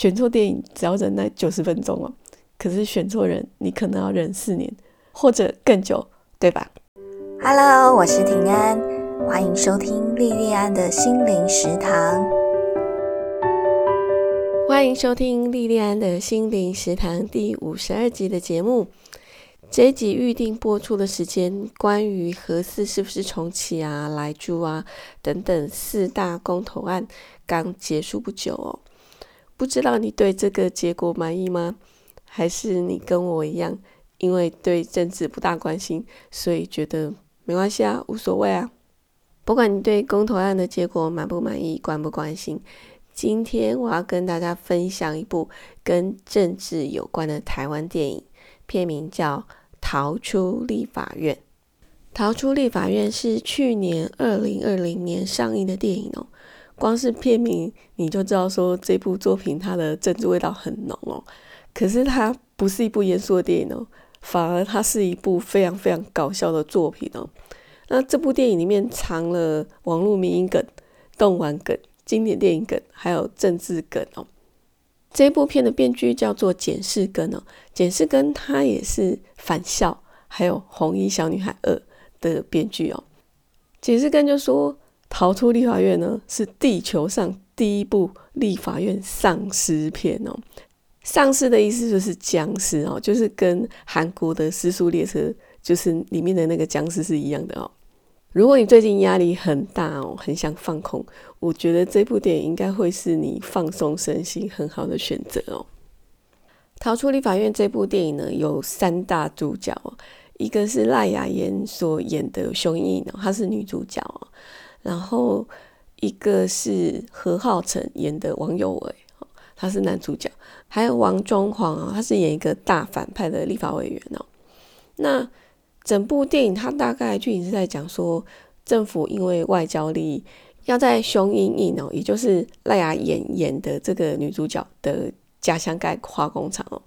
选错电影只要忍耐九十分钟哦，可是选错人，你可能要忍四年或者更久，对吧？Hello，我是平安，欢迎收听莉莉安的心灵食堂。欢迎收听莉莉安的心灵食堂第五十二集的节目。这一集预定播出的时间，关于核四是不是重启啊、来住啊等等四大公投案刚结束不久哦，不知道你对这个结果满意吗？还是你跟我一样，因为对政治不大关心，所以觉得没关系啊，无所谓啊？不管你对公投案的结果满不满意、关不关心，今天我要跟大家分享一部跟政治有关的台湾电影，片名叫。逃出立法院，逃出立法院是去年二零二零年上映的电影哦。光是片名你就知道说这部作品它的政治味道很浓哦。可是它不是一部严肃的电影哦，反而它是一部非常非常搞笑的作品哦。那这部电影里面藏了网络民音梗、动玩梗、经典电影梗，还有政治梗哦。这部片的编剧叫做简世根哦，简世根他也是《返校》还有《红衣小女孩二》的编剧哦。简世根就说，《逃出立法院》呢是地球上第一部立法院丧尸片哦。丧尸的意思就是僵尸哦，就是跟韩国的《失速列车》就是里面的那个僵尸是一样的哦。如果你最近压力很大哦，很想放空，我觉得这部电影应该会是你放松身心很好的选择哦。逃出立法院这部电影呢，有三大主角，一个是赖雅妍所演的熊莹莹哦，她是女主角哦，然后一个是何浩晨演的王有为，他是男主角，还有王中煌啊，他是演一个大反派的立法委员哦，那。整部电影它大概剧情是在讲说，政府因为外交利益，要在熊莹莹哦，也就是赖雅妍演的这个女主角的家乡盖化工厂哦。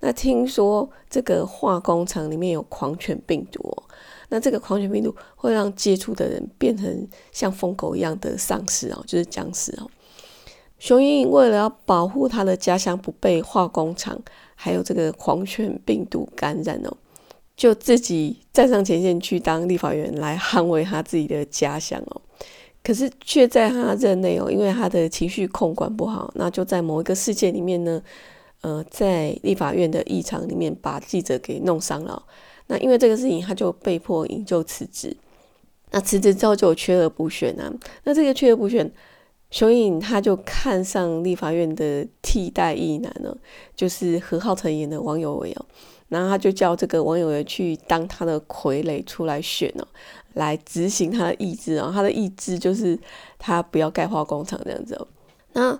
那听说这个化工厂里面有狂犬病毒哦，那这个狂犬病毒会让接触的人变成像疯狗一样的丧尸哦，就是僵尸哦。熊莹莹为了要保护他的家乡不被化工厂还有这个狂犬病毒感染哦。就自己站上前线去当立法员来捍卫他自己的家乡哦，可是却在他任内哦，因为他的情绪控管不好，那就在某一个事件里面呢，呃，在立法院的议场里面把记者给弄伤了。那因为这个事情，他就被迫引咎辞职。那辞职之后就缺额补选啊，那这个缺额补选，熊颖他就看上立法院的替代役男呢，就是何浩成演的王有为哦。然后他就叫这个网友去当他的傀儡出来选哦，来执行他的意志哦。他的意志就是他不要盖化工厂这样子哦。那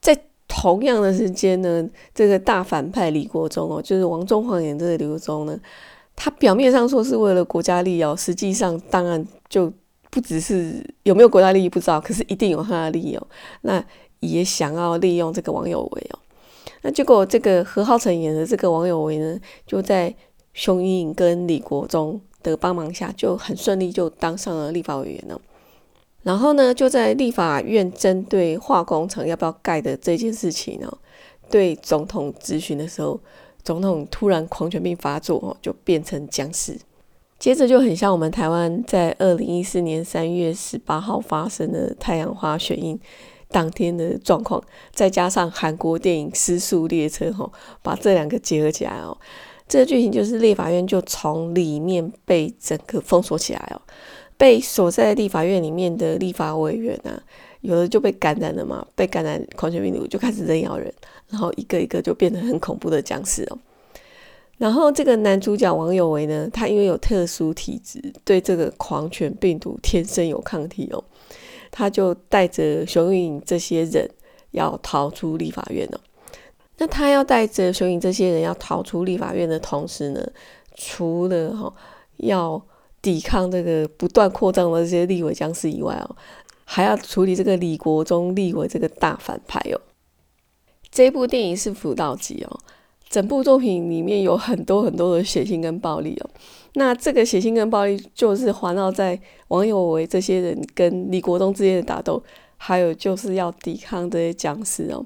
在同样的时间呢，这个大反派李国忠哦，就是王中煌演这个李国忠呢，他表面上说是为了国家利益哦，实际上当然就不只是有没有国家利益不知道，可是一定有他的利益哦。那也想要利用这个王友为哦。那结果，这个何浩成演的这个王有为呢，就在熊莹莹跟李国忠的帮忙下，就很顺利就当上了立法委员了。然后呢，就在立法院针对化工厂要不要盖的这件事情呢，对总统咨询的时候，总统突然狂犬病发作，就变成僵尸。接着就很像我们台湾在二零一四年三月十八号发生的太阳花学运。当天的状况，再加上韩国电影《失速列车》吼，把这两个结合起来哦，这个剧情就是立法院就从里面被整个封锁起来哦，被锁在立法院里面的立法委员啊，有的就被感染了嘛，被感染狂犬病毒就开始人咬人，然后一个一个就变得很恐怖的僵尸哦。然后这个男主角王有为呢，他因为有特殊体质，对这个狂犬病毒天生有抗体哦。他就带着熊颖这些人要逃出立法院哦。那他要带着熊颖这些人要逃出立法院的同时呢，除了哈要抵抗这个不断扩张的这些立委僵尸以外哦，还要处理这个李国忠立为这个大反派哦。这部电影是辅导级哦，整部作品里面有很多很多的血腥跟暴力哦。那这个血腥跟暴力就是环绕在王有为这些人跟李国忠之间的打斗，还有就是要抵抗这些僵尸哦。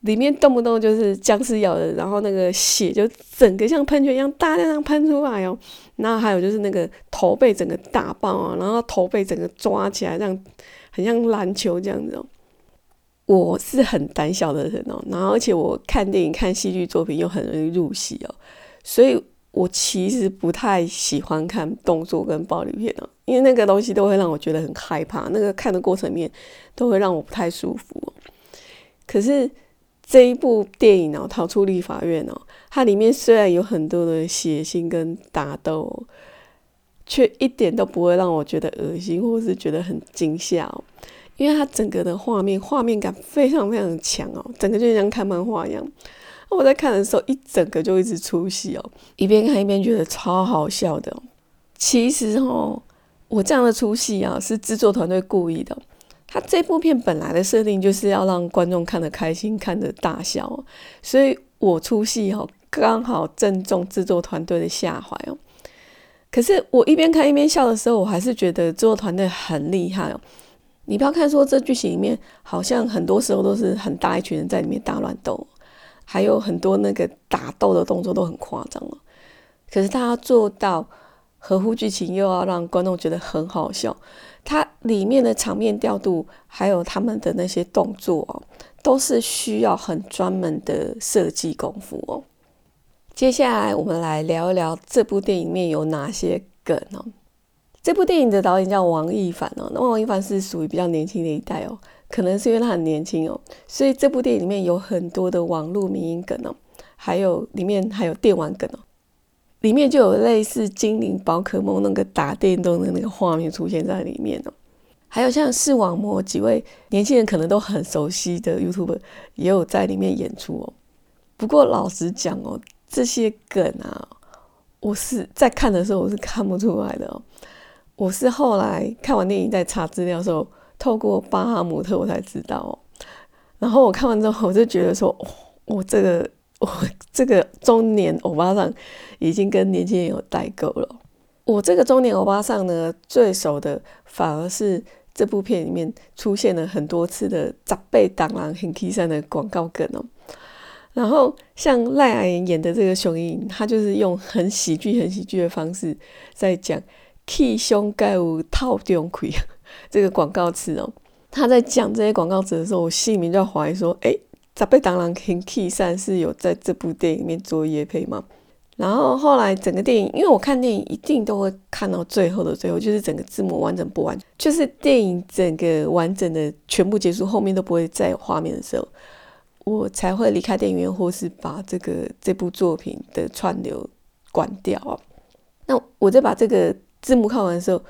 里面动不动就是僵尸咬人，然后那个血就整个像喷泉一样大量喷出来哦。然后还有就是那个头被整个打爆啊，然后头被整个抓起来，这样很像篮球这样子哦。我是很胆小的人哦，然后而且我看电影、看戏剧作品又很容易入戏哦，所以我其实不太喜欢看动作跟暴力片哦，因为那个东西都会让我觉得很害怕，那个看的过程面都会让我不太舒服。可是。这一部电影哦，《逃出立法院》哦，它里面虽然有很多的血腥跟打斗，却一点都不会让我觉得恶心，或是觉得很惊吓哦。因为它整个的画面画面感非常非常强哦，整个就像看漫画一样。我在看的时候，一整个就一直出戏哦，一边看一边觉得超好笑的。其实哦，我这样的出戏啊，是制作团队故意的。他这部片本来的设定就是要让观众看得开心，看得大笑，所以我出戏哦，刚好正中制作团队的下怀哦。可是我一边看一边笑的时候，我还是觉得制作团队很厉害哦。你不要看说这剧情里面好像很多时候都是很大一群人在里面大乱斗，还有很多那个打斗的动作都很夸张哦。可是他要做到合乎剧情，又要让观众觉得很好笑。它里面的场面调度，还有他们的那些动作哦，都是需要很专门的设计功夫哦。接下来我们来聊一聊这部电影里面有哪些梗哦。这部电影的导演叫王一凡哦，那王一凡是属于比较年轻的一代哦，可能是因为他很年轻哦，所以这部电影里面有很多的网络民音梗哦，还有里面还有电玩梗哦。里面就有类似精灵宝可梦那个打电动的那个画面出现在里面哦，还有像视网膜几位年轻人可能都很熟悉的 YouTube 也有在里面演出哦。不过老实讲哦，这些梗啊，我是在看的时候我是看不出来的哦。我是后来看完电影在查资料的时候，透过巴哈姆特我才知道哦。然后我看完之后，我就觉得说，我这个。我这个中年欧巴桑已经跟年轻人有代沟了。我这个中年欧巴桑呢，最熟的反而是这部片里面出现了很多次的“杂贝当狼很 K 三”的广告梗哦。然后像赖雅妍演的这个熊英，他就是用很喜剧、很喜剧的方式在讲 “K 胸盖有套中盔” 这个广告词哦。他在讲这些广告词的时候，我心里面就怀疑说：“哎。”扎贝当然跟 K 三是有在这部电影里面做夜配吗？然后后来整个电影，因为我看电影一定都会看到最后的最后，就是整个字幕完整播完，就是电影整个完整的全部结束，后面都不会再有画面的时候，我才会离开电影院，或是把这个这部作品的串流关掉啊。那我在把这个字幕看完的时候，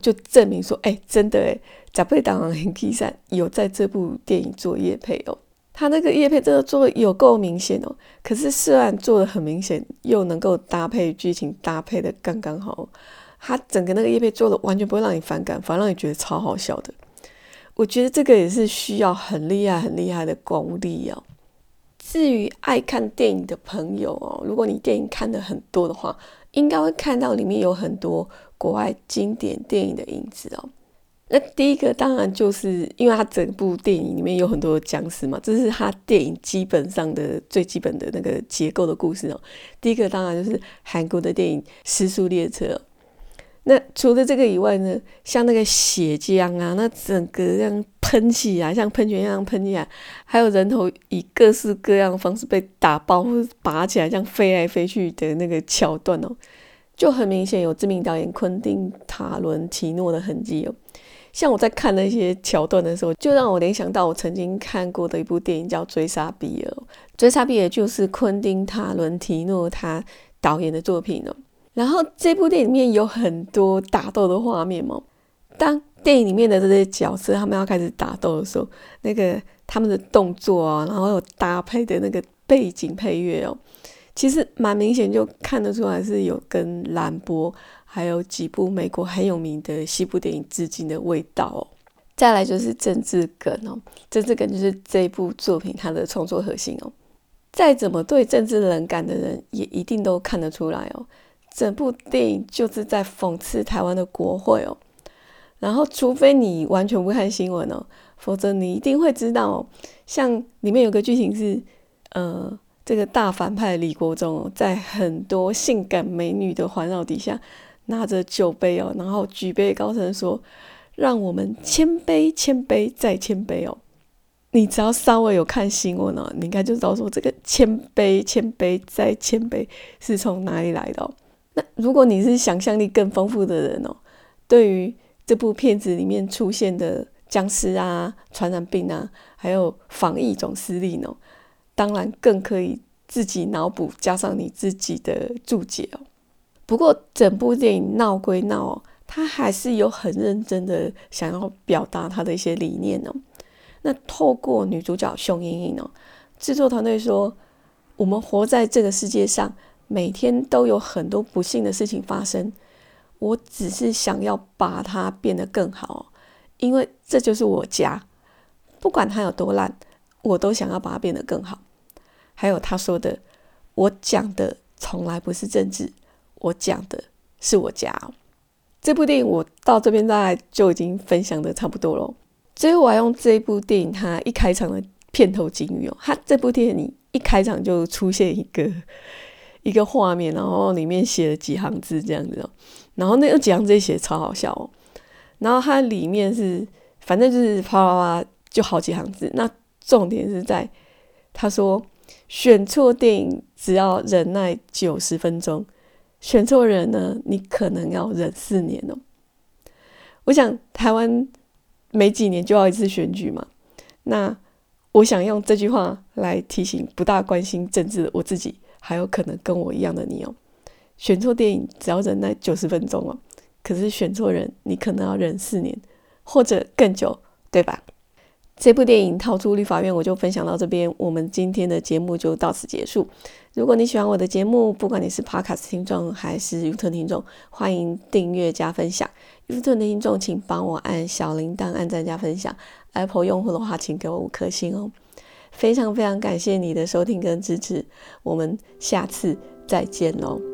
就证明说，哎，真的哎，贾贝当然很 K 三有在这部电影做夜配哦。他那个叶配真的做的有够明显哦，可是虽然做的很明显，又能够搭配剧情搭配的刚刚好，他整个那个叶配做的完全不会让你反感，反而让你觉得超好笑的。我觉得这个也是需要很厉害很厉害的功力哦。至于爱看电影的朋友哦，如果你电影看的很多的话，应该会看到里面有很多国外经典电影的影子哦。那第一个当然就是因为它整部电影里面有很多僵尸嘛，这是它电影基本上的最基本的那个结构的故事哦。第一个当然就是韩国的电影《失速列车》。那除了这个以外呢，像那个血浆啊，那整个这样喷起来，像喷泉一样喷起来，还有人头以各式各样的方式被打爆或者拔起来，这样飞来飞去的那个桥段哦，就很明显有知名导演昆汀·塔伦提诺的痕迹哦。像我在看那些桥段的时候，就让我联想到我曾经看过的一部电影叫《追杀比尔》。《追杀比尔》就是昆汀·塔伦提诺他导演的作品哦。然后这部电影里面有很多打斗的画面嘛。当电影里面的这些角色他们要开始打斗的时候，那个他们的动作啊，然后有搭配的那个背景配乐哦，其实蛮明显就看得出来是有跟兰博。还有几部美国很有名的西部电影致敬的味道哦。再来就是政治梗哦，政治梗就是这部作品它的创作核心哦。再怎么对政治冷感的人，也一定都看得出来哦。整部电影就是在讽刺台湾的国会哦。然后，除非你完全不看新闻哦，否则你一定会知道哦。像里面有个剧情是，呃，这个大反派李国忠哦，在很多性感美女的环绕底下，拿着酒杯哦，然后举杯高声说：“让我们千杯千杯再千杯哦。”你只要稍微有看新闻哦，你应该就知道说这个千杯千杯再千杯是从哪里来的哦。如果你是想象力更丰富的人哦，对于这部片子里面出现的僵尸啊、传染病啊，还有防疫总司令哦，当然更可以自己脑补加上你自己的注解哦。不过整部电影闹归闹哦，他还是有很认真的想要表达他的一些理念哦。那透过女主角熊莹莹哦，制作团队说，我们活在这个世界上，每天都有很多不幸的事情发生。我只是想要把它变得更好，因为这就是我家，不管它有多烂，我都想要把它变得更好。还有他说的，我讲的从来不是政治，我讲的是我家。这部电影我到这边大概就已经分享的差不多了。最后我要用这部电影它一开场的片头金语哦，它这部电影一开场就出现一个一个画面，然后里面写了几行字这样子哦。然后那个几行字写超好笑哦，然后它里面是反正就是啪啪啪就好几行字。那重点是在他说选错电影只要忍耐九十分钟，选错人呢你可能要忍四年哦。我想台湾每几年就要一次选举嘛，那我想用这句话来提醒不大关心政治的我自己，还有可能跟我一样的你哦。选错电影只要忍耐九十分钟哦，可是选错人，你可能要忍四年或者更久，对吧？这部电影《逃出律法院》，我就分享到这边，我们今天的节目就到此结束。如果你喜欢我的节目，不管你是 Podcast 听众还是 YouTube 听众，欢迎订阅加分享。YouTube 的听众请帮我按小铃铛、按赞加分享。Apple 用户的话，请给我五颗星哦。非常非常感谢你的收听跟支持，我们下次再见喽。